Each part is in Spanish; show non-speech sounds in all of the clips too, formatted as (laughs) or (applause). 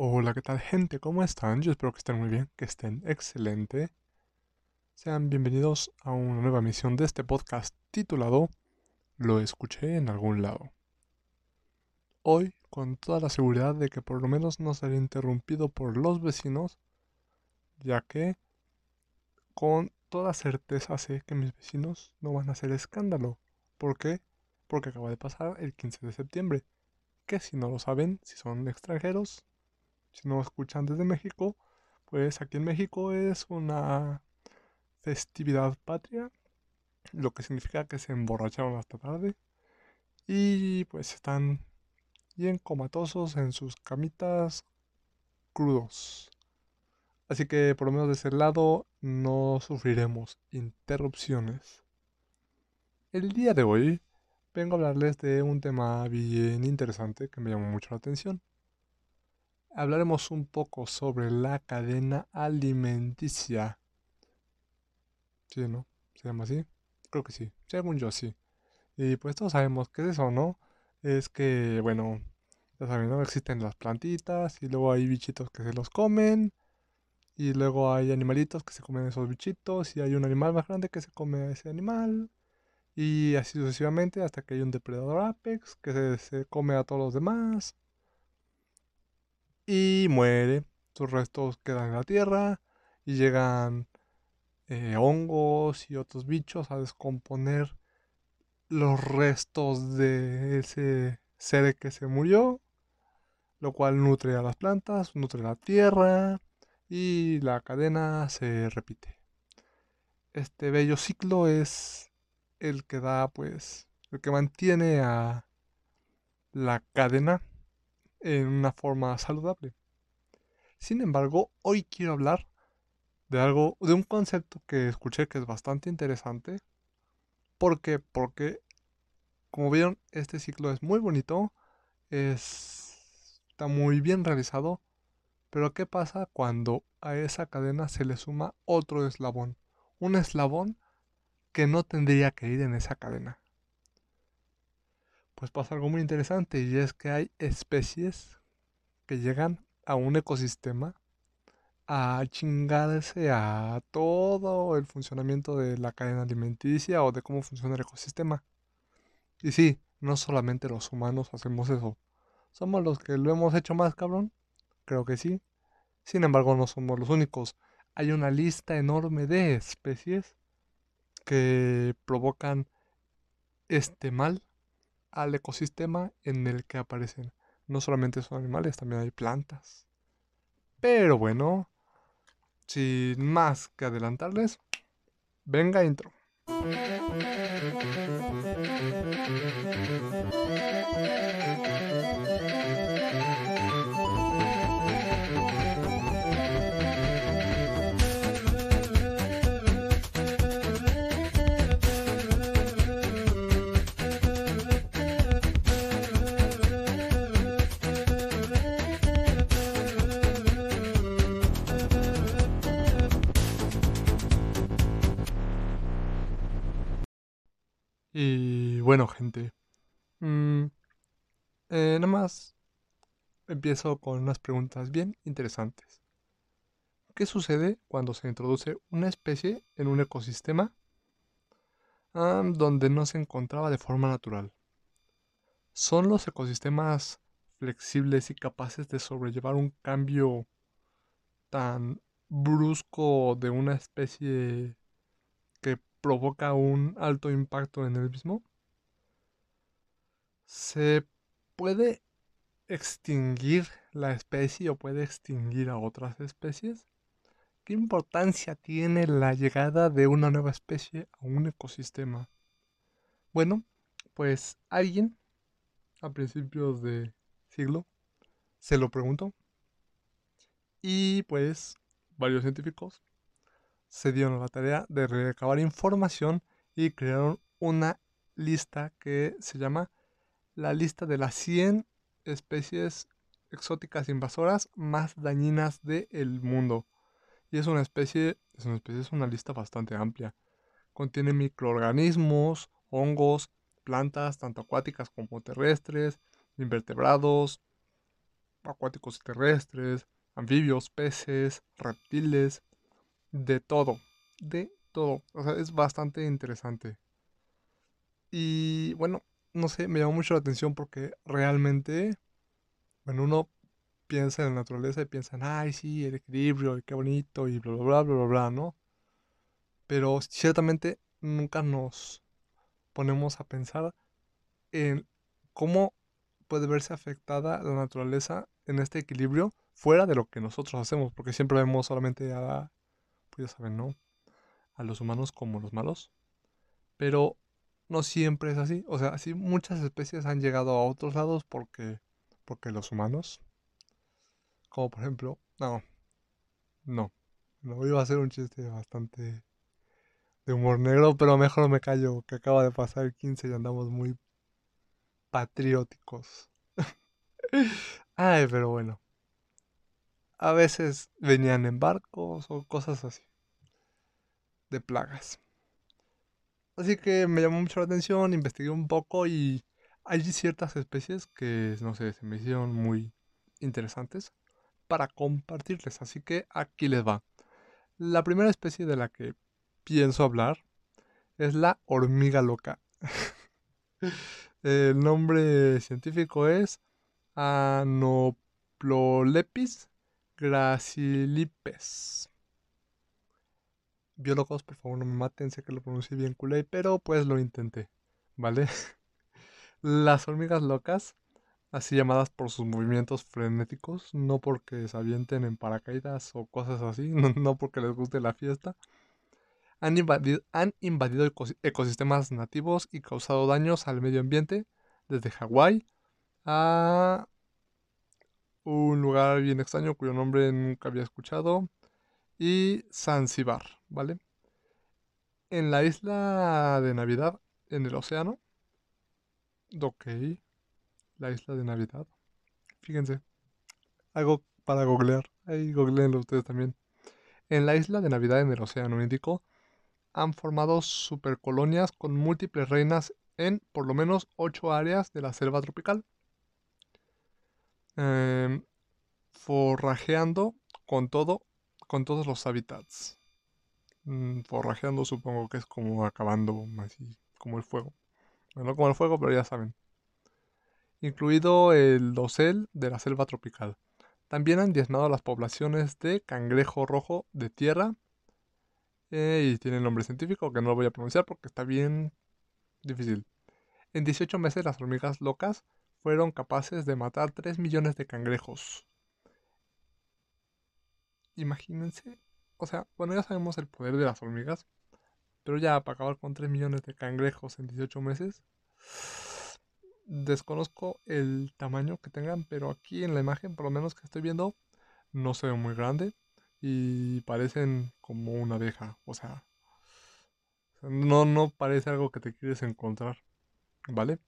Hola, ¿qué tal gente? ¿Cómo están? Yo espero que estén muy bien, que estén excelente. Sean bienvenidos a una nueva emisión de este podcast titulado Lo escuché en algún lado. Hoy, con toda la seguridad de que por lo menos no seré interrumpido por los vecinos, ya que con toda certeza sé que mis vecinos no van a hacer escándalo. ¿Por qué? Porque acaba de pasar el 15 de septiembre, que si no lo saben, si son extranjeros, si no escuchan desde México, pues aquí en México es una festividad patria, lo que significa que se emborracharon hasta tarde y pues están bien comatosos en sus camitas crudos. Así que por lo menos de ese lado no sufriremos interrupciones. El día de hoy vengo a hablarles de un tema bien interesante que me llamó mucho la atención hablaremos un poco sobre la cadena alimenticia. ¿Sí, no? ¿Se llama así? Creo que sí. Según yo, sí. Y pues todos sabemos qué es eso, ¿no? Es que, bueno, ya saben, ¿no? Existen las plantitas y luego hay bichitos que se los comen. Y luego hay animalitos que se comen esos bichitos. Y hay un animal más grande que se come a ese animal. Y así sucesivamente hasta que hay un depredador apex que se come a todos los demás y muere. Sus restos quedan en la tierra y llegan eh, hongos y otros bichos a descomponer los restos de ese ser que se murió, lo cual nutre a las plantas, nutre la tierra y la cadena se repite. Este bello ciclo es el que da, pues, el que mantiene a la cadena en una forma saludable. Sin embargo, hoy quiero hablar de algo, de un concepto que escuché que es bastante interesante. ¿Por qué? Porque, como vieron, este ciclo es muy bonito, está muy bien realizado, pero ¿qué pasa cuando a esa cadena se le suma otro eslabón? Un eslabón que no tendría que ir en esa cadena pues pasa algo muy interesante y es que hay especies que llegan a un ecosistema a chingarse a todo el funcionamiento de la cadena alimenticia o de cómo funciona el ecosistema. Y sí, no solamente los humanos hacemos eso. ¿Somos los que lo hemos hecho más, cabrón? Creo que sí. Sin embargo, no somos los únicos. Hay una lista enorme de especies que provocan este mal al ecosistema en el que aparecen. No solamente son animales, también hay plantas. Pero bueno, sin más que adelantarles, venga intro. Y bueno, gente. Mm, eh, nada más empiezo con unas preguntas bien interesantes. ¿Qué sucede cuando se introduce una especie en un ecosistema donde no se encontraba de forma natural? ¿Son los ecosistemas flexibles y capaces de sobrellevar un cambio tan brusco de una especie provoca un alto impacto en el mismo, se puede extinguir la especie o puede extinguir a otras especies. ¿Qué importancia tiene la llegada de una nueva especie a un ecosistema? Bueno, pues alguien a principios de siglo se lo preguntó y pues varios científicos se dieron la tarea de recabar información y crearon una lista que se llama la lista de las 100 especies exóticas invasoras más dañinas del mundo. Y es una especie, es una especie, es una lista bastante amplia. Contiene microorganismos, hongos, plantas, tanto acuáticas como terrestres, invertebrados, acuáticos y terrestres, anfibios, peces, reptiles, de todo, de todo. O sea, es bastante interesante. Y bueno, no sé, me llamó mucho la atención porque realmente, bueno, uno piensa en la naturaleza y piensa en, ay, sí, el equilibrio, y qué bonito, y bla, bla, bla, bla, bla, bla, ¿no? Pero ciertamente nunca nos ponemos a pensar en cómo puede verse afectada la naturaleza en este equilibrio fuera de lo que nosotros hacemos, porque siempre vemos solamente a, ya saben, ¿no? A los humanos como los malos. Pero no siempre es así. O sea, sí muchas especies han llegado a otros lados porque, porque los humanos, como por ejemplo, no, no, no iba a hacer un chiste bastante de humor negro, pero mejor me callo, que acaba de pasar el 15 y andamos muy patrióticos. (laughs) Ay, pero bueno. A veces venían en barcos o cosas así. De plagas. Así que me llamó mucho la atención, investigué un poco y hay ciertas especies que, no sé, se me hicieron muy interesantes para compartirles. Así que aquí les va. La primera especie de la que pienso hablar es la hormiga loca. (laughs) El nombre científico es Anoplolepis gracilipes biólogos, por favor no me maten, sé que lo pronuncié bien culé, pero pues lo intenté, ¿vale? (laughs) Las hormigas locas, así llamadas por sus movimientos frenéticos, no porque se avienten en paracaídas o cosas así, (laughs) no, porque les guste la fiesta, han invadido, han invadido ecosistemas nativos y causado daños al medio ambiente, desde Hawái a un lugar bien extraño cuyo nombre nunca había escuchado, y Zanzibar, ¿vale? En la isla de Navidad, en el océano. Ok, la isla de Navidad. Fíjense, algo para googlear. Ahí googleenlo ustedes también. En la isla de Navidad en el Océano Índico han formado supercolonias con múltiples reinas en por lo menos ocho áreas de la selva tropical. Em, forrajeando con todo con todos los hábitats. Mm, forrajeando supongo que es como acabando así, como el fuego. No como el fuego, pero ya saben. Incluido el dosel de la selva tropical. También han diezmado las poblaciones de cangrejo rojo de tierra. Eh, y tiene nombre científico que no lo voy a pronunciar porque está bien difícil. En 18 meses las hormigas locas fueron capaces de matar 3 millones de cangrejos imagínense, o sea, bueno, ya sabemos el poder de las hormigas, pero ya para acabar con 3 millones de cangrejos en 18 meses, desconozco el tamaño que tengan, pero aquí en la imagen, por lo menos que estoy viendo, no se ve muy grande y parecen como una abeja, o sea, no, no parece algo que te quieres encontrar, ¿vale?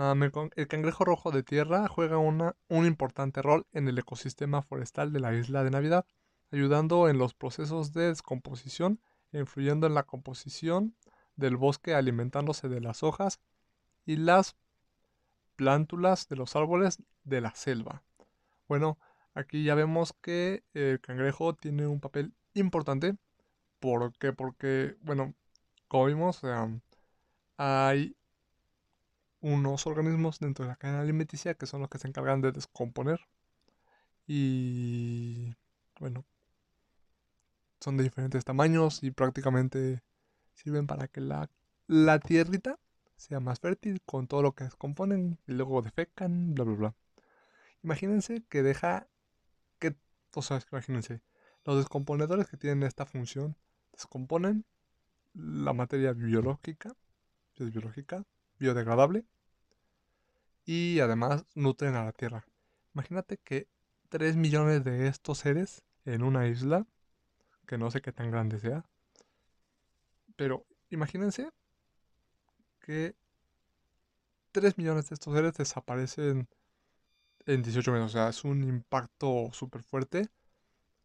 Ah, el cangrejo rojo de tierra juega un importante rol en el ecosistema forestal de la isla de Navidad, ayudando en los procesos de descomposición influyendo en la composición del bosque alimentándose de las hojas y las plántulas de los árboles de la selva. Bueno, aquí ya vemos que el cangrejo tiene un papel importante. ¿Por qué? Porque, bueno, como vimos, hay unos organismos dentro de la cadena alimenticia que son los que se encargan de descomponer. Y bueno, son de diferentes tamaños y prácticamente sirven para que la, la tierrita sea más fértil con todo lo que descomponen y luego defecan, bla, bla, bla. Imagínense que deja que, o sea, imagínense, los descomponedores que tienen esta función descomponen la materia biológica, es biológica, biodegradable y además nutren a la Tierra. Imagínate que 3 millones de estos seres en una isla, que no sé qué tan grande sea, pero imagínense que 3 millones de estos seres desaparecen en 18 meses. O sea, es un impacto súper fuerte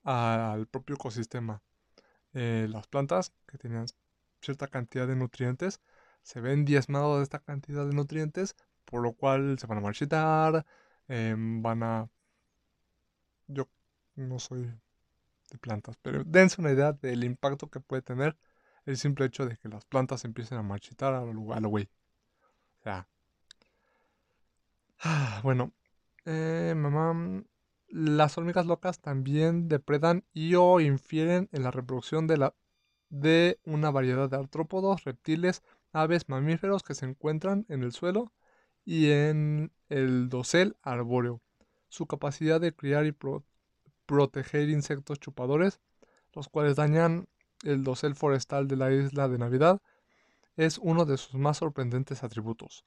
al propio ecosistema. Eh, las plantas que tenían cierta cantidad de nutrientes se ven diezmados de esta cantidad de nutrientes, por lo cual se van a marchitar, em, van a yo no soy de plantas, pero dense una idea del impacto que puede tener el simple hecho de que las plantas empiecen a marchitar a lo güey. O sea. bueno. Eh, mamá. Las hormigas locas también depredan y o infieren en la reproducción de, la, de una variedad de artrópodos, reptiles, aves, mamíferos que se encuentran en el suelo y en el dosel arbóreo. Su capacidad de criar y proteger insectos chupadores, los cuales dañan el dosel forestal de la isla de Navidad, es uno de sus más sorprendentes atributos.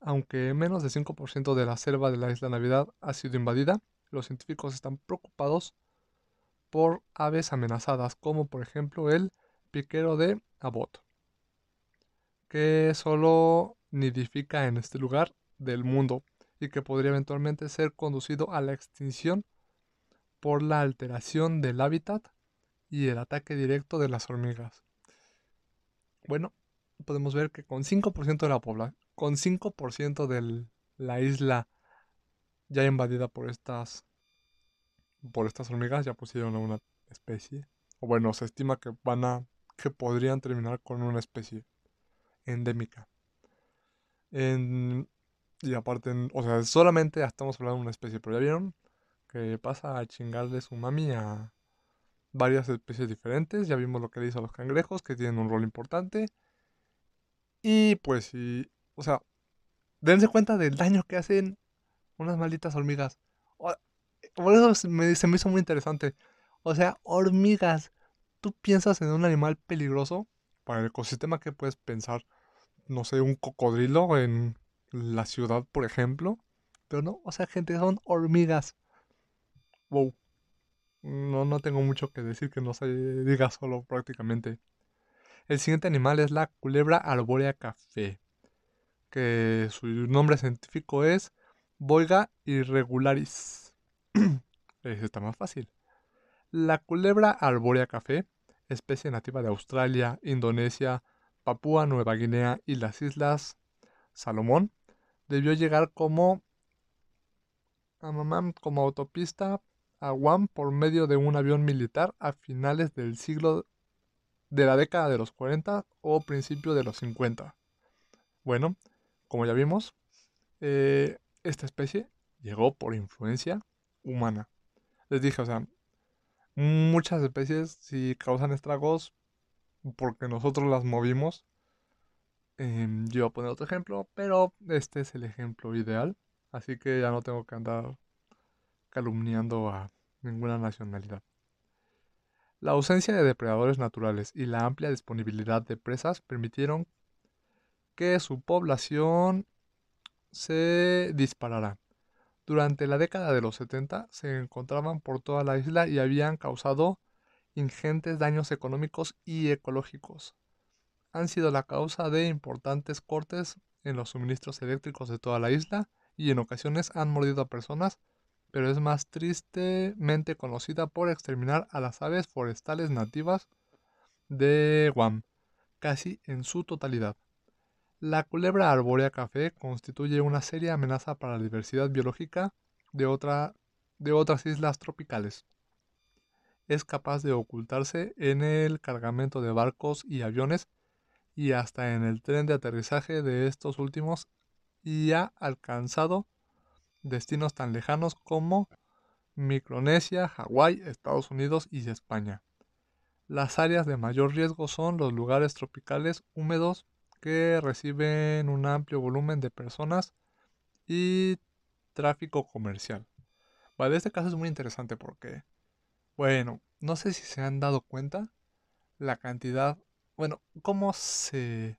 Aunque menos de 5% de la selva de la isla Navidad ha sido invadida, los científicos están preocupados por aves amenazadas, como por ejemplo el piquero de Abbott, que solo nidifica en este lugar del mundo y que podría eventualmente ser conducido a la extinción por la alteración del hábitat y el ataque directo de las hormigas. Bueno, podemos ver que con 5% de la población, con 5% de la isla ya invadida por estas por estas hormigas ya pusieron una especie o bueno se estima que van a que podrían terminar con una especie endémica y aparte o sea solamente estamos hablando de una especie pero ya vieron que pasa a chingarle su mami a varias especies diferentes ya vimos lo que le hizo a los cangrejos que tienen un rol importante y pues sí o sea dense cuenta del daño que hacen unas malditas hormigas. Por eso se me, hizo muy interesante. O sea, hormigas. Tú piensas en un animal peligroso para el ecosistema que puedes pensar. No sé, un cocodrilo en la ciudad, por ejemplo. Pero no, o sea, gente, son hormigas. Wow. No, no tengo mucho que decir que no se diga solo prácticamente. El siguiente animal es la culebra arbórea café, que su nombre científico es Boiga irregularis. (clears throat) Está más fácil. La culebra arbórea café, especie nativa de Australia, Indonesia, Papúa Nueva Guinea y las Islas Salomón, debió llegar como, como autopista a Guam por medio de un avión militar a finales del siglo de la década de los 40 o principio de los 50. Bueno, como ya vimos, eh, esta especie llegó por influencia humana. Les dije, o sea, muchas especies si causan estragos porque nosotros las movimos. Em, yo voy a poner otro ejemplo, pero este es el ejemplo ideal. Así que ya no tengo que andar calumniando a ninguna nacionalidad. La ausencia de depredadores naturales y la amplia disponibilidad de presas permitieron que su población se disparará. Durante la década de los 70 se encontraban por toda la isla y habían causado ingentes daños económicos y ecológicos. Han sido la causa de importantes cortes en los suministros eléctricos de toda la isla y en ocasiones han mordido a personas, pero es más tristemente conocida por exterminar a las aves forestales nativas de Guam, casi en su totalidad. La culebra arbórea café constituye una seria amenaza para la diversidad biológica de, de otras islas tropicales. Es capaz de ocultarse en el cargamento de barcos y aviones y hasta en el tren de aterrizaje de estos últimos y ha alcanzado destinos tan lejanos como Micronesia, Hawái, Estados Unidos y España. Las áreas de mayor riesgo son los lugares tropicales húmedos que reciben un amplio volumen de personas y tráfico comercial. Vale, este caso es muy interesante porque, bueno, no sé si se han dado cuenta la cantidad, bueno, cómo se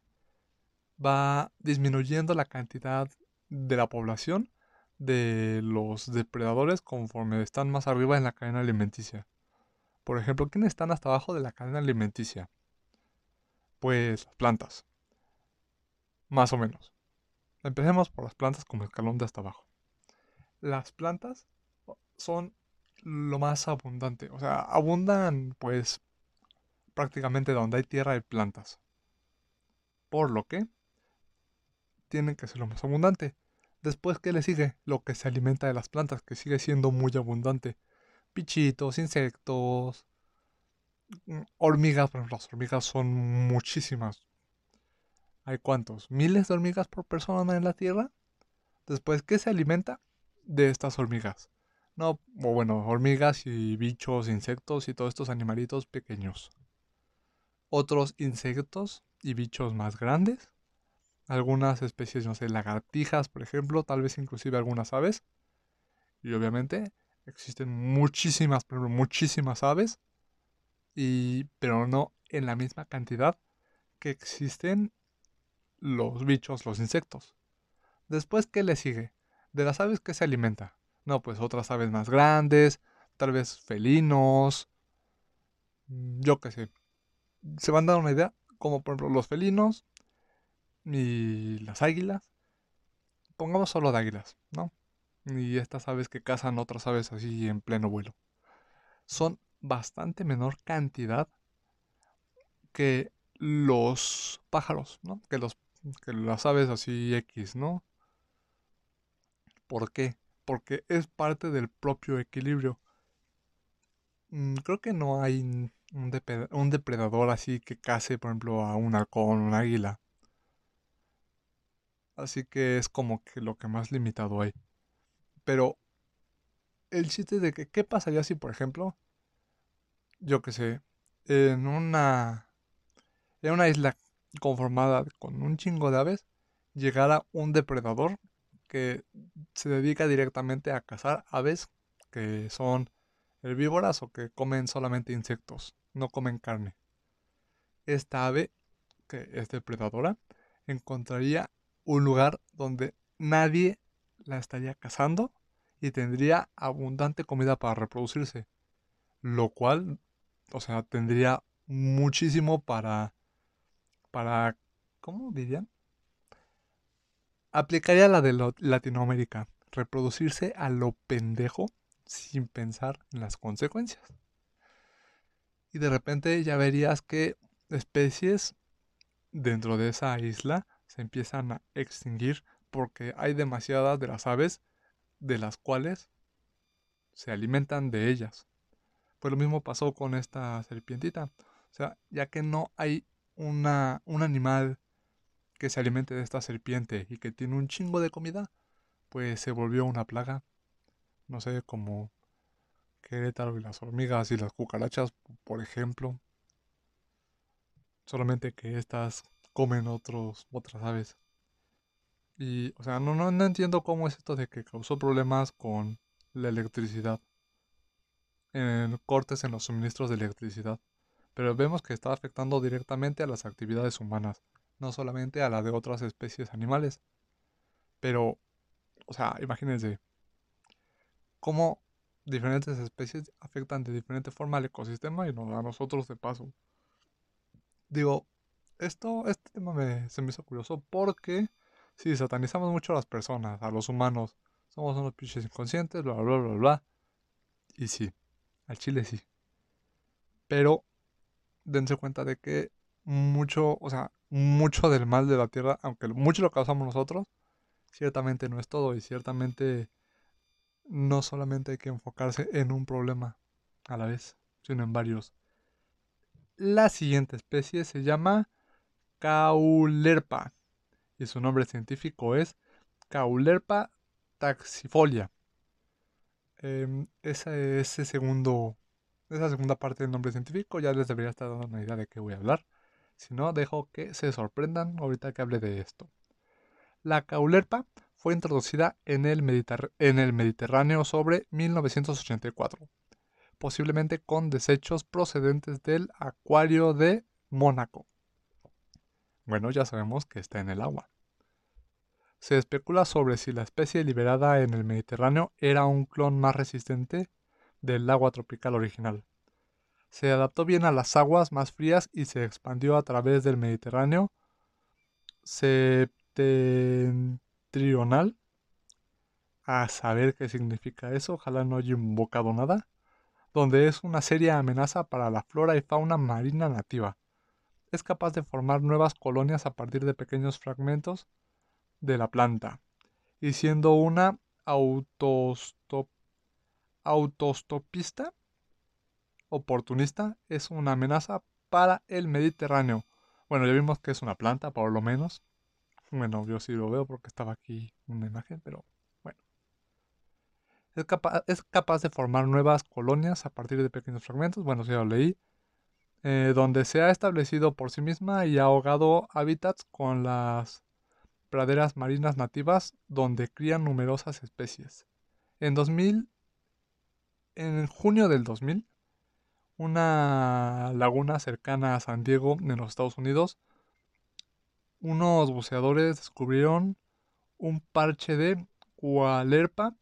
va disminuyendo la cantidad de la población de los depredadores conforme están más arriba en la cadena alimenticia. Por ejemplo, ¿quiénes están hasta abajo de la cadena alimenticia? Pues las plantas. Más o menos. Empecemos por las plantas como escalón de hasta abajo. Las plantas son lo más abundante. O sea, abundan pues prácticamente donde hay tierra y plantas. Por lo que tienen que ser lo más abundante. Después, ¿qué le sigue? Lo que se alimenta de las plantas, que sigue siendo muy abundante. Pichitos, insectos, mm, hormigas, por ejemplo, las hormigas son muchísimas. ¿Hay cuántos? ¿Miles de hormigas por persona en la Tierra? Después, ¿qué se alimenta? De estas hormigas. No, o bueno, hormigas y bichos, insectos y todos estos animalitos pequeños. Otros insectos y bichos más grandes. Algunas especies, no sé, lagartijas, por ejemplo, tal vez inclusive algunas aves. Y obviamente existen muchísimas, pero muchísimas aves. Y, pero no en la misma cantidad que existen los bichos, los insectos. Después, ¿qué le sigue? De las aves que se alimenta. No, pues otras aves más grandes, tal vez felinos, mm, yo qué sé. Se van a dar una idea, como por ejemplo los felinos y las águilas. Pongamos solo de águilas, ¿no? Y estas aves que cazan otras aves así en pleno vuelo. Son bastante menor cantidad que los pájaros, ¿no? Que, los, que las aves así X, ¿no? ¿Por qué? Porque es parte del propio equilibrio. Mm, creo que no hay un, depredador así que case, por ejemplo, a un halcón, un águila. Así que es como que lo que más limitado hay. Pero el chiste de que, ¿qué pasaría si, por ejemplo, yo que sé, en una, en una isla conformada con un chingo de aves, llegara un depredador que se dedica directamente a cazar aves que son herbívoras o que comen solamente insectos, no comen carne. Esta ave, que es depredadora, encontraría un lugar donde nadie la estaría cazando y tendría abundante comida para reproducirse, lo cual, o sea, tendría muchísimo para, para, ¿cómo dirían? Aplicaría la de Latinoamérica, reproducirse a lo pendejo sin pensar en las consecuencias. Y de repente ya verías que especies dentro de esa isla se empiezan a extinguir porque hay demasiadas de las aves de las cuales se alimentan de ellas. Pues lo mismo pasó con esta serpientita. O sea, ya que no hay una, un animal que se alimente de esta serpiente y que tiene un chingo de comida, pues se volvió una plaga. No sé, como Querétaro y las hormigas y las cucarachas, por ejemplo. Solamente que estas comen otros, otras aves. Y, o sea, no, no, no entiendo cómo es esto de que causó problemas con la electricidad. En cortes en los suministros de electricidad. Pero vemos que está afectando directamente a las actividades humanas no solamente a la de otras especies animales. Pero, o sea, imagínense cómo diferentes especies afectan de diferente forma al ecosistema y a nosotros de paso. Digo, esto, este tema me, se me hizo curioso porque si satanizamos mucho a las personas, a los humanos, somos unos pinches inconscientes, bla, bla, bla, bla. Y sí, al chile sí. Pero dense cuenta de que mucho, o sea, mucho del mal de la tierra, aunque mucho lo causamos nosotros, ciertamente no es todo y ciertamente no solamente hay que enfocarse en un problema a la vez, sino en varios. La siguiente especie se llama Caulerpa y su nombre científico es Caulerpa taxifolia. Eh, ese, ese segundo, esa segunda parte del nombre científico ya les debería estar dando una idea de qué voy a hablar. Si no, dejo que se sorprendan ahorita que hable de esto. La caulerpa fue introducida en el, Mediterráneo sobre 1984, posiblemente con desechos procedentes del acuario de Mónaco. Bueno, ya sabemos que está en el agua. Se especula sobre si la especie liberada en el Mediterráneo era un clon más resistente del agua tropical original se adaptó bien a las aguas más frías y se expandió a través del Mediterráneo septentrional. A saber qué significa eso, ojalá no haya invocado nada. Donde es una seria amenaza para la flora y fauna marina nativa. Es capaz de formar nuevas colonias a partir de pequeños fragmentos de la planta y siendo una autostop, autostopista oportunista es una amenaza para el Mediterráneo. Bueno, ya vimos que es una planta, por lo menos. Bueno, yo sí lo veo porque estaba aquí una imagen, pero bueno. Es, es capaz de formar nuevas colonias a partir de pequeños fragmentos. Bueno, sí lo leí. Eh, donde se ha establecido por sí misma y ha ahogado hábitats con las praderas marinas nativas donde crían numerosas especies. En 2000, en junio del 2000, una laguna cercana a San Diego, en los Estados Unidos, unos buceadores descubrieron un parche de cualerpa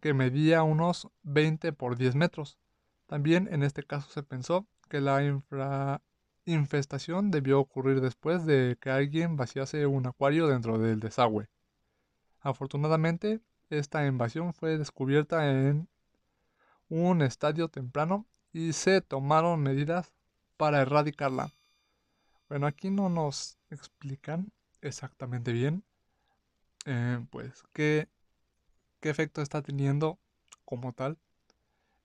que medía unos 20 por 10 metros. También en este caso se pensó que la infestación debió ocurrir después de que alguien vaciase un acuario dentro del desagüe. Afortunadamente, esta invasión fue descubierta en un estadio temprano y se tomaron medidas para erradicarla. Bueno, aquí no nos explican exactamente bien, eh, pues, qué, qué efecto está teniendo como tal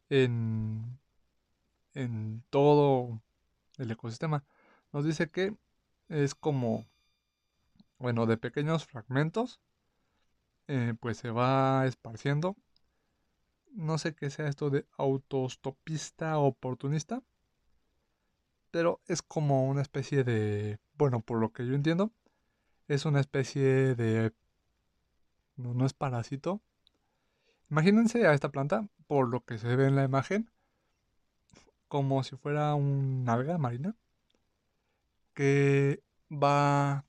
en, en todo el ecosistema. Nos dice que es como, bueno, de pequeños fragmentos, eh, pues se va esparciendo. No sé qué sea esto de autostopista oportunista, pero es como una especie de, bueno, por lo que yo entiendo, es una especie de, no, no es parásito. Imagínense a esta planta, por lo que se ve en la imagen, como si fuera un alga marina que va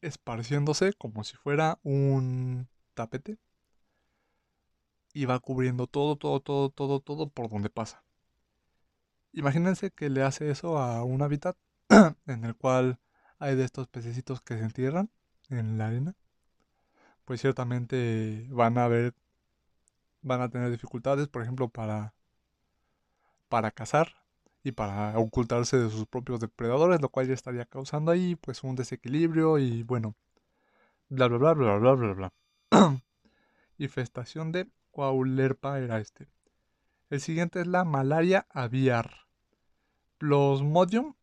esparciéndose como si fuera un tapete y va cubriendo todo, todo, todo, todo, todo por donde pasa. Imagínense que le hace eso a un hábitat (clears throat) en el cual hay de estos pececitos que se entierran en la arena. Pues ciertamente van a ver, van a tener dificultades, por ejemplo, para para cazar y para ocultarse de sus propios depredadores, lo cual ya estaría causando ahí pues un desequilibrio y bueno, bla bla bla bla bla bla bla. Infestación (clears throat) de Quaulerpa era este. El siguiente es la malaria aviar. Plasmodium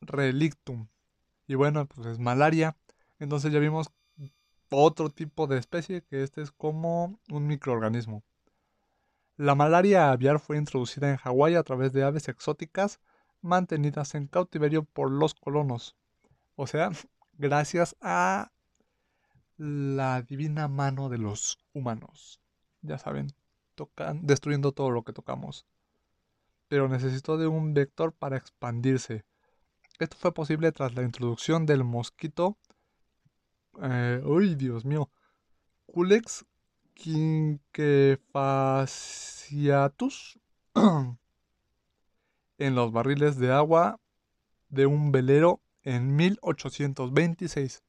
relictum. Y bueno, pues es malaria. Entonces ya vimos otro tipo de especie que este es como un microorganismo. La malaria aviar fue introducida en Hawái a través de aves exóticas mantenidas en cautiverio por los colonos. O sea, gracias a la divina mano de los humanos. Ya saben, tocan, destruyendo todo lo que tocamos. Pero necesitó de un vector para expandirse. Esto fue posible tras la introducción del mosquito. Eh, ¡Uy, Dios mío! Culex Quinquefaciatus (clears throat) en los barriles de agua de un velero en 1826.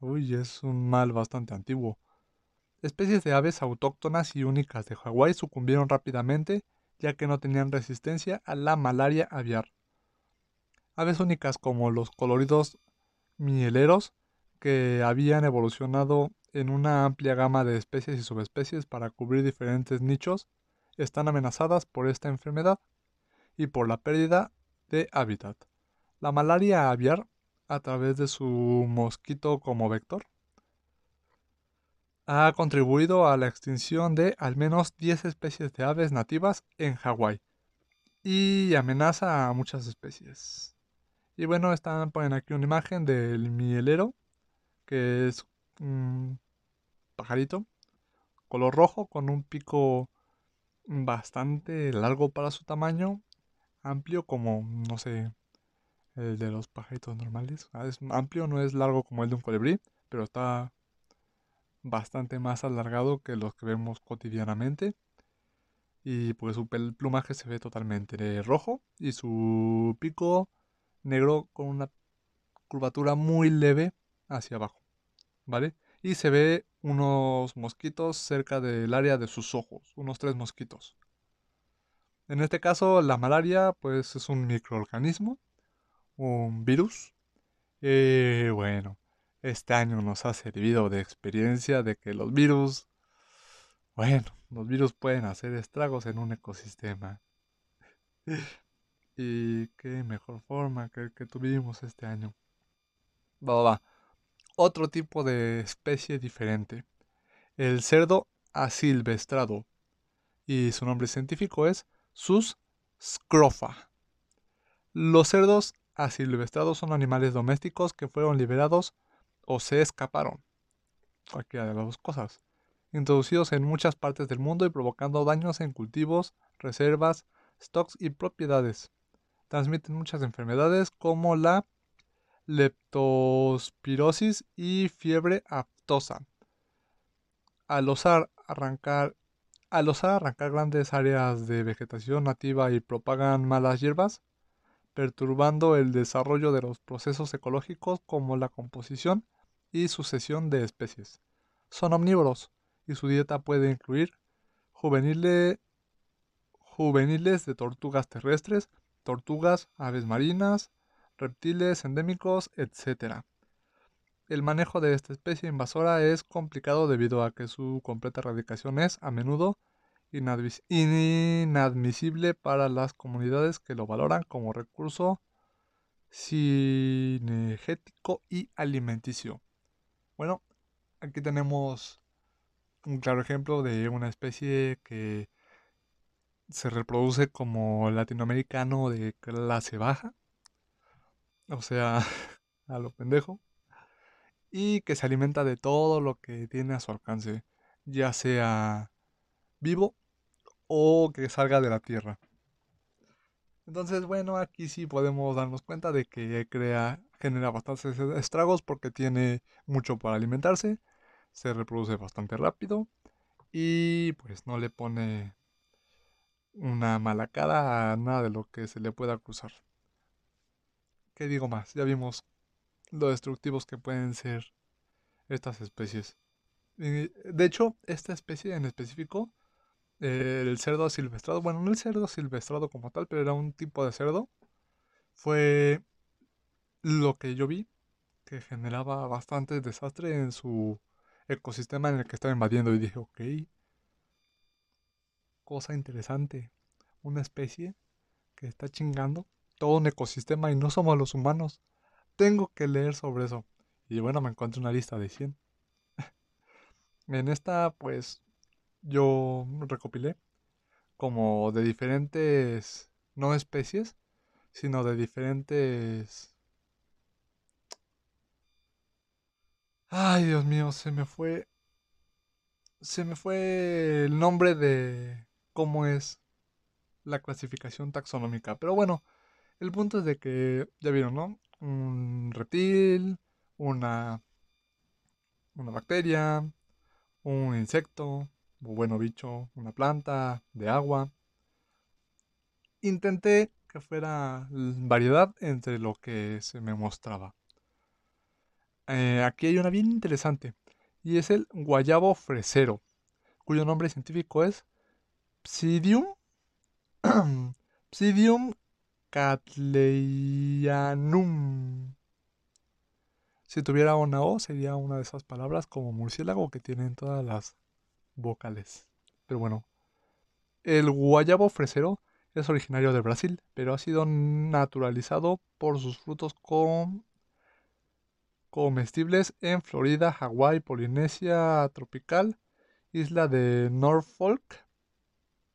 Uy, es un mal bastante antiguo. Especies de aves autóctonas y únicas de Hawái sucumbieron rápidamente ya que no tenían resistencia a la malaria aviar. Aves únicas como los coloridos mieleros que habían evolucionado en una amplia gama de especies y subespecies para cubrir diferentes nichos, están amenazadas por esta enfermedad y por la pérdida de hábitat. La malaria aviar, a través de su mosquito como vector, ha contribuido a la extinción de al menos 10 especies de aves nativas en Hawái y amenaza a muchas especies. Y bueno, están ponen aquí una imagen del mielero, que es un pajarito, color rojo, con un pico bastante largo para su tamaño, amplio como, no sé, el de los pajaritos normales. Ah, es amplio, no es largo como el de un colibrí, pero está bastante más alargado que los que vemos cotidianamente. Y pues su plumaje se ve totalmente rojo y su pico negro con una curvatura muy leve hacia abajo. ¿vale? Y se ve unos mosquitos cerca del área de sus ojos, unos tres mosquitos. En este caso, la malaria, pues es un microorganismo, un virus. Eh, bueno, este año nos ha servido de experiencia de que los virus, bueno, los virus pueden hacer estragos en un ecosistema. y qué mejor forma que que tuvimos este año. Va, va, Otro tipo de especie diferente. El cerdo asilvestrado. Y su nombre científico es Sus scrofa. Los cerdos asilvestrados son animales domésticos que fueron liberados o se escaparon. Cualquiera de las dos cosas. Introducidos en muchas partes del mundo y provocando daños en cultivos, reservas, stocks y propiedades. Transmiten muchas enfermedades como la leptospirosis y fiebre aftosa. Al osar arrancar, al osar arrancar grandes áreas de vegetación nativa y propagan malas hierbas, perturbando el desarrollo de los procesos ecológicos como la composición y sucesión de especies. Son omnívoros y su dieta puede incluir juveniles, juveniles de tortugas terrestres, tortugas, aves marinas, reptiles endémicos, etc. El manejo de esta especie invasora es complicado debido a que su completa erradicación es, a menudo, inadmisible para las comunidades que lo valoran como recurso cinegético y alimenticio. Bueno, aquí tenemos un claro ejemplo de una especie que se reproduce como latinoamericano de clase baja, o sea, (laughs) a lo pendejo, y que se alimenta de todo lo que tiene a su alcance, ya sea vivo o que salga de la tierra. Entonces, bueno, aquí sí podemos darnos cuenta de que crea, genera bastantes estragos porque tiene mucho para alimentarse, se reproduce bastante rápido y pues no le pone una mala cara a nada de lo que se le pueda cruzar. ¿Qué digo más? Ya vimos lo destructivos que pueden ser estas especies. De hecho, esta especie en específico, el cerdo silvestrado, bueno, no el cerdo silvestrado como tal, pero era un tipo de cerdo, fue lo que yo vi que generaba bastante desastre en su ecosistema en el que estaba invadiendo y dije, ok, cosa interesante, una especie que está chingando todo un ecosistema y no somos los humanos. Tengo que leer sobre eso. Y bueno, me encontré una lista de 100. (laughs) en esta, pues, yo recopilé como de diferentes, no especies, sino de diferentes... Ay, Dios mío, se me fue... Se me fue el nombre de cómo es la clasificación taxonómica. Pero bueno, el punto es de que, ya vieron, ¿no? Un reptil, una, una bacteria, un insecto, bueno, bicho, una planta de agua. Intenté que fuera variedad entre lo que se me mostraba. Eh, aquí hay una bien interesante y es el guayabo fresero, cuyo nombre científico es Psidium, (clears throat) Psidium Catleyanum. Si tuviera una O, sería una de esas palabras como murciélago que tienen todas las vocales. Pero bueno, el guayabo fresero es originario de Brasil, pero ha sido naturalizado por sus frutos comestibles en Florida, Hawái, Polinesia tropical, isla de Norfolk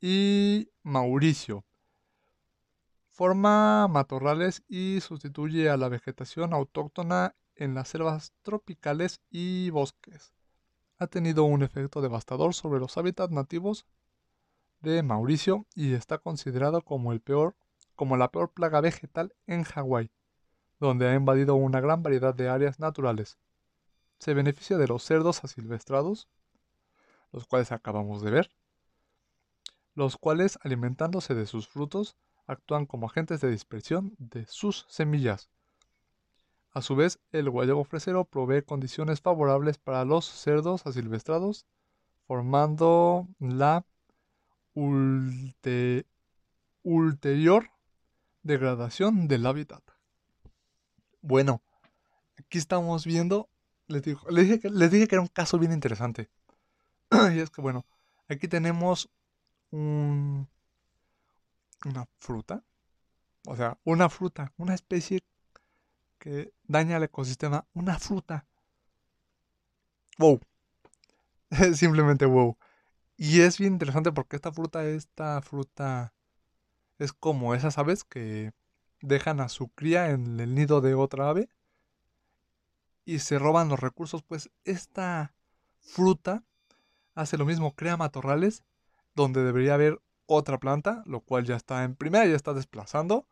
y Mauricio. Forma matorrales y sustituye a la vegetación autóctona en las selvas tropicales y bosques. Ha tenido un efecto devastador sobre los hábitats nativos de Mauricio y está considerado como, el peor, como la peor plaga vegetal en Hawái, donde ha invadido una gran variedad de áreas naturales. Se beneficia de los cerdos asilvestrados, los cuales acabamos de ver, los cuales alimentándose de sus frutos actúan como agentes de dispersión de sus semillas. A su vez, el guayabo fresero provee condiciones favorables para los cerdos asilvestrados, formando la ulterior degradación del hábitat. Bueno, aquí estamos viendo les, les, dije les dije que era un caso bien interesante. (clears throat) y es que, bueno, aquí tenemos un, una fruta. O sea, una fruta, una especie que daña al ecosistema. Una fruta. Wow. (laughs) Simplemente wow. Y es bien interesante porque esta fruta, esta fruta es como esas aves que dejan a su cría en el nido de otra ave y se roban los recursos, pues esta fruta hace lo mismo, crea matorrales donde debería haber otra planta, lo cual ya está en primera, ya está desplazando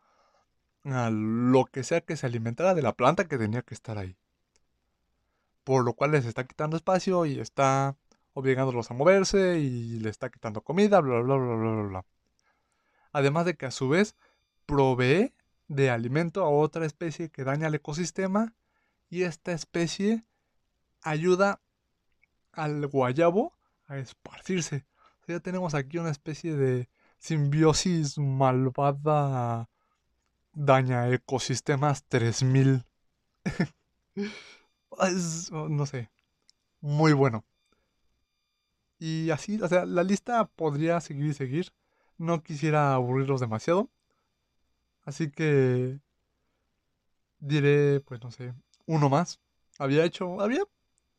a lo que sea que se alimentara de la planta que tenía que estar ahí. Por lo cual les está quitando espacio y está obligándolos a moverse y le está quitando comida, bla, bla, bla, bla, bla, bla. Además de que a su vez provee de alimento a otra especie que daña al ecosistema y esta especie ayuda al guayabo a esparcirse. ya tenemos aquí una especie de simbiosis malvada daña ecosistemas 3000. (laughs) no sé, muy bueno. Y así, o sea, la lista podría seguir y seguir. No quisiera aburrirlos demasiado. Así que diré, pues no sé, uno más. Había hecho, había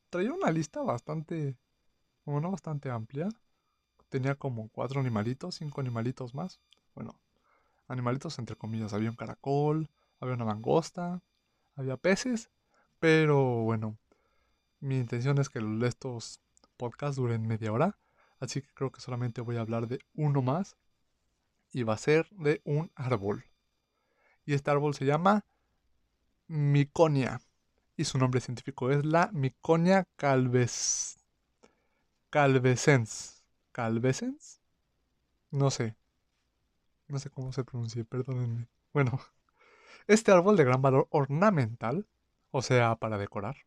traído una lista bastante, bueno, bastante amplia. Tenía como cuatro animalitos, cinco animalitos más. Bueno, animalitos entre comillas. Había un caracol, había una mangosta, había peces. Pero bueno, mi intención es que estos podcast duren media hora. Así que creo que solamente voy a hablar de uno más. Y va a ser de un árbol. Y este árbol se llama Miconia. Y su nombre científico es la Miconia calves... calvescens. ¿Calvescens? No sé. No sé cómo se pronuncia, perdónenme. Bueno, (laughs) este árbol de gran valor ornamental, o sea, para decorar,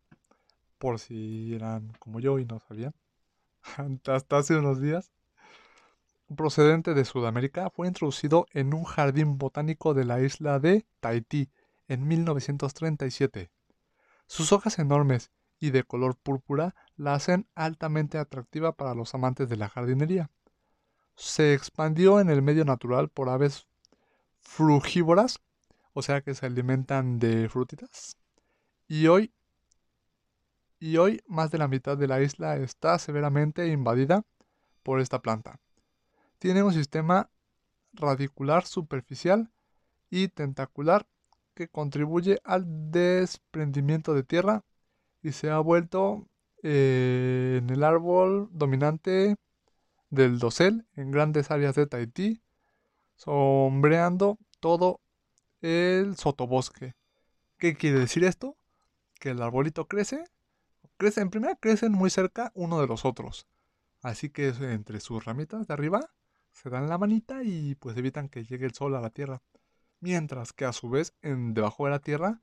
por si eran como yo y no sabían, (laughs) hasta hace unos días, procedente de Sudamérica, fue introducido en un jardín botánico de la isla de Tahití en 1937. Sus hojas enormes y de color púrpura la hacen altamente atractiva para los amantes de la jardinería. Se expandió en el medio natural por aves frugívoras, o sea que se alimentan de frutitas, y hoy y hoy más de la mitad de la isla está severamente invadida por esta planta. Tiene un sistema radicular superficial y tentacular que contribuye al desprendimiento de tierra y se ha vuelto eh, en el árbol dominante del dosel en grandes áreas de Tahití, sombreando todo el sotobosque. ¿Qué quiere decir esto? Que el arbolito crece crecen, en primera crecen muy cerca uno de los otros. Así que entre sus ramitas de arriba se dan la manita y pues evitan que llegue el sol a la tierra. Mientras que a su vez en debajo de la tierra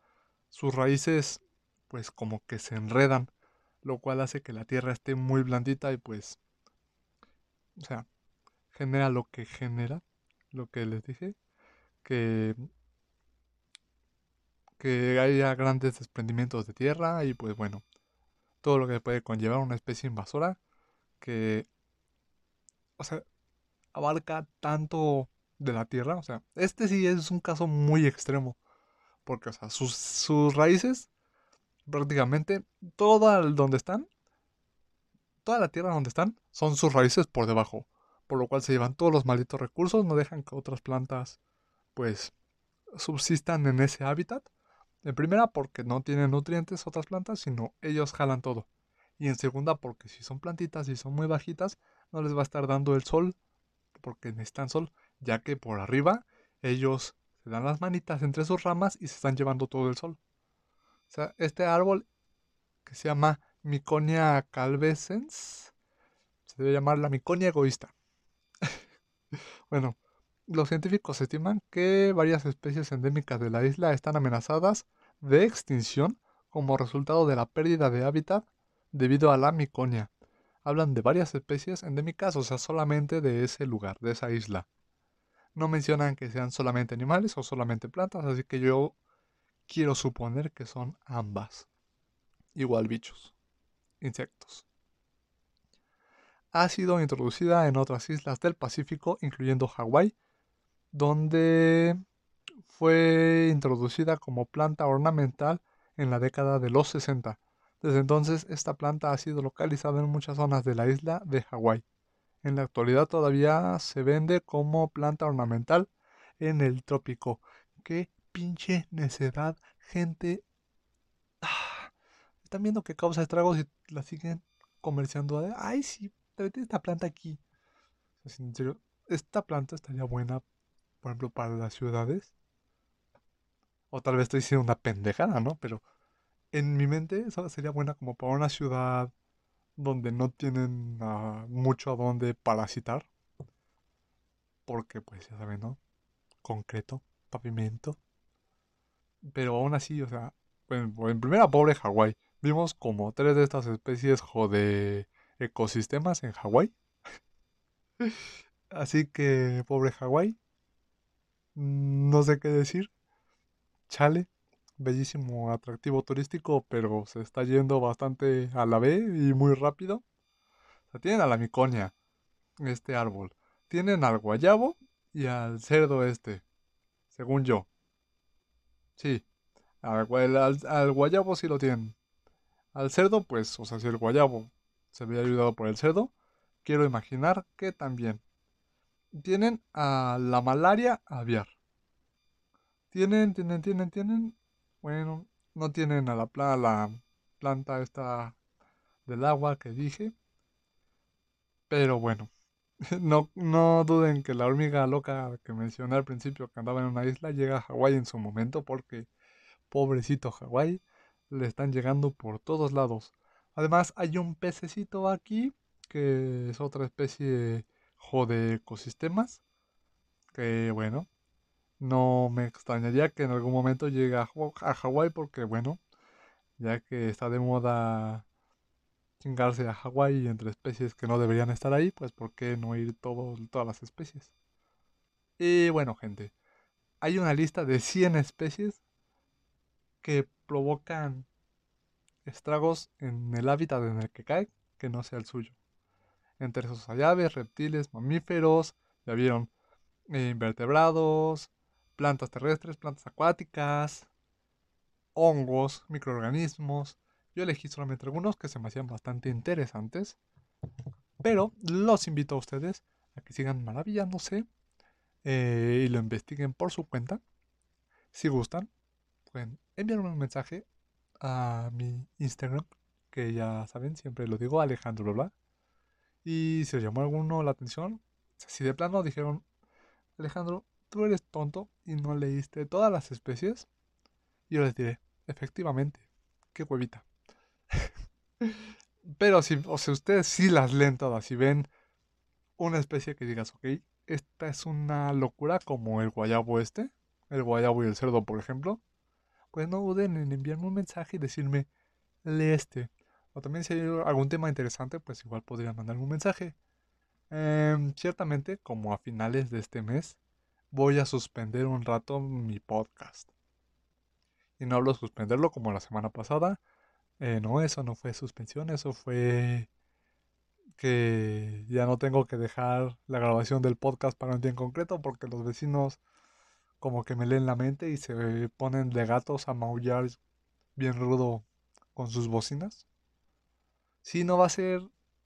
sus raíces pues como que se enredan, lo cual hace que la tierra esté muy blandita y pues o sea, genera lo que genera, lo que les dije, que que haya grandes desprendimientos de tierra y pues bueno, todo lo que puede conllevar una especie invasora que, o sea, abarca tanto de la Tierra. O sea, este sí es un caso muy extremo. Porque, o sea, sus, raíces, prácticamente, toda donde están, toda la Tierra donde están, son sus raíces por debajo. Por lo cual se llevan todos los malditos recursos, no dejan que otras plantas, pues, subsistan en ese hábitat. En primera, porque no tienen nutrientes otras plantas, sino ellos jalan todo. Y en segunda, porque si son plantitas y son muy bajitas, no les va a estar dando el sol, porque necesitan sol, ya que por arriba ellos se dan las manitas entre sus ramas y se están llevando todo el sol. O sea, este árbol que se llama Miconia calvescens, se debe llamar la Miconia egoísta. (laughs) bueno, los científicos estiman que varias especies endémicas de la isla están amenazadas de extinción como resultado de la pérdida de hábitat debido a la miconia. Hablan de varias especies endémicas, o sea, solamente de ese lugar, de esa isla. No mencionan que sean solamente animales o solamente plantas, así que yo quiero suponer que son ambas. igual bichos, insectos. Ha sido introducida en otras islas del Pacífico, incluyendo Hawái, donde fue introducida como planta ornamental en la década de los 60. Desde entonces, esta planta ha sido localizada en muchas zonas de la isla de Hawái. En la actualidad todavía se vende como planta ornamental en el trópico. Qué pinche necedad, gente. Están viendo que causa estragos y la siguen comerciando. Ay, sí, tráete esta planta aquí. En serio, esta planta estaría buena, por ejemplo, para las ciudades. O tal vez estoy diciendo una pendejada, ¿no? Pero en mi mente esa sería buena como para una ciudad donde no tienen ah, mucho a dónde parasitar. Porque, pues, ya saben, ¿no? Concreto, pavimento. Pero aún así, o sea, en, en primera, pobre Hawái. Vimos como tres de estas especies de ecosistemas en Hawái. Así que, pobre Hawái. No sé qué decir. Chale, bellísimo atractivo turístico, pero se está yendo bastante a la B y muy rápido. O tienen a la miconia, este árbol. Tienen al guayabo y al cerdo este, según yo. Sí, al, guayabo sí lo tienen. Al cerdo, pues, o sea, si el guayabo se ve ayudado por el cerdo, quiero imaginar que también. Tienen a la malaria aviar. Tienen, tienen, tienen, tienen bueno, no tienen a la, la planta esta del agua que dije. Pero bueno, (laughs) no, no duden que la hormiga loca que mencioné al principio que andaba en una isla llega a Hawái en su momento porque pobrecito Hawái le están llegando por todos lados. Además hay un pececito aquí que es otra especie de ecosistemas que bueno no me extrañaría que en algún momento llegue a, Hawái porque, bueno, ya que está de moda chingarse a Hawái entre especies que no deberían estar ahí, pues ¿por qué no ir todas las especies? Y bueno, gente, hay una lista de 100 especies que provocan estragos en el hábitat en el que cae que no sea el suyo. Entre esos hay aves, reptiles, mamíferos, ya vieron, eh, invertebrados, plantas terrestres, plantas acuáticas, hongos, microorganismos. Yo elegí solamente algunos que se me hacían bastante interesantes. Pero los invito a ustedes a que sigan maravillándose eh, y lo investiguen por su cuenta. Si gustan, pueden enviarme un mensaje a mi Instagram, que ya saben, siempre lo digo, Alejandro Bla. Y si os llamó alguno la atención, si de plano dijeron, Alejandro, tú eres tonto y no leíste todas las especies. Yo les diré, efectivamente, qué huevita. (laughs) Pero si, o sea, ustedes sí las leen todas y ven una especie que digas, ok, esta es una locura como el guayabo este, el guayabo y el cerdo, por ejemplo, pues no duden en enviarme un mensaje y decirme, lee este. O también si hay algún tema interesante, pues igual podrían mandarme un mensaje. Em, ciertamente, como a finales de este mes, voy a suspender un rato mi podcast. Y no hablo de suspenderlo como la semana pasada. Eh, no, eso no fue suspensión, eso fue que ya no tengo que dejar la grabación del podcast para un día en concreto porque los vecinos como que me leen la mente y se ponen de gatos a maullar bien rudo con sus bocinas. Si no va a ser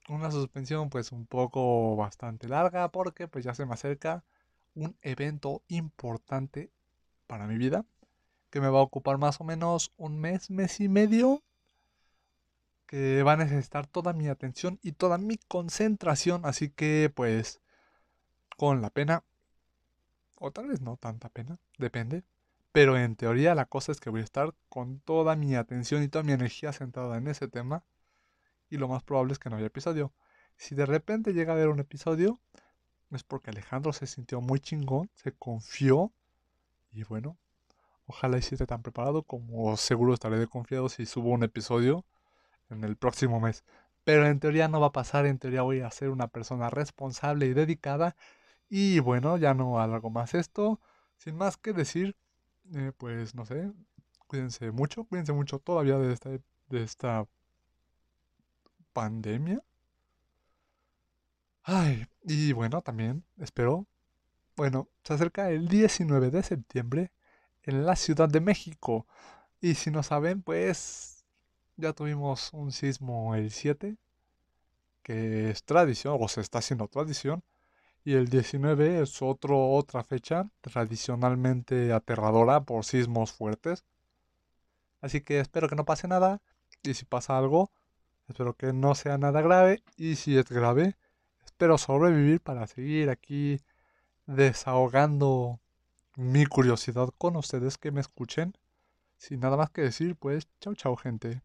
una suspensión pues un poco bastante larga porque pues ya se me acerca un evento importante para mi vida que me va a ocupar más o menos un mes, mes y medio, que va a necesitar toda mi atención y toda mi concentración, así que pues con la pena, o tal vez no tanta pena, depende, pero en teoría la cosa es que voy a estar con toda mi atención y toda mi energía centrada en ese tema y lo más probable es que no haya episodio. Si de repente llega a haber un episodio, es porque Alejandro se sintió muy chingón, se confió y bueno, ojalá esté tan preparado como seguro estaré de confiado si subo un episodio en el próximo mes. Pero en teoría no va a pasar, en teoría voy a ser una persona responsable y dedicada. Y bueno, ya no alargo más esto. Sin más que decir, eh, pues no sé, cuídense mucho, cuídense mucho todavía de este de esta pandemia. Ay, y bueno, también espero. Bueno, se acerca el 19 de septiembre en la Ciudad de México. Y si no saben, pues ya tuvimos un sismo el 7, que es tradición, o se está haciendo tradición. Y el 19 es otro, otra fecha tradicionalmente aterradora por sismos fuertes. Así que espero que no pase nada. Y si pasa algo, espero que no sea nada grave. Y si es grave, espero sobrevivir para seguir aquí desahogando mi curiosidad con ustedes que me escuchen. Sin nada más que decir, pues chao chao gente.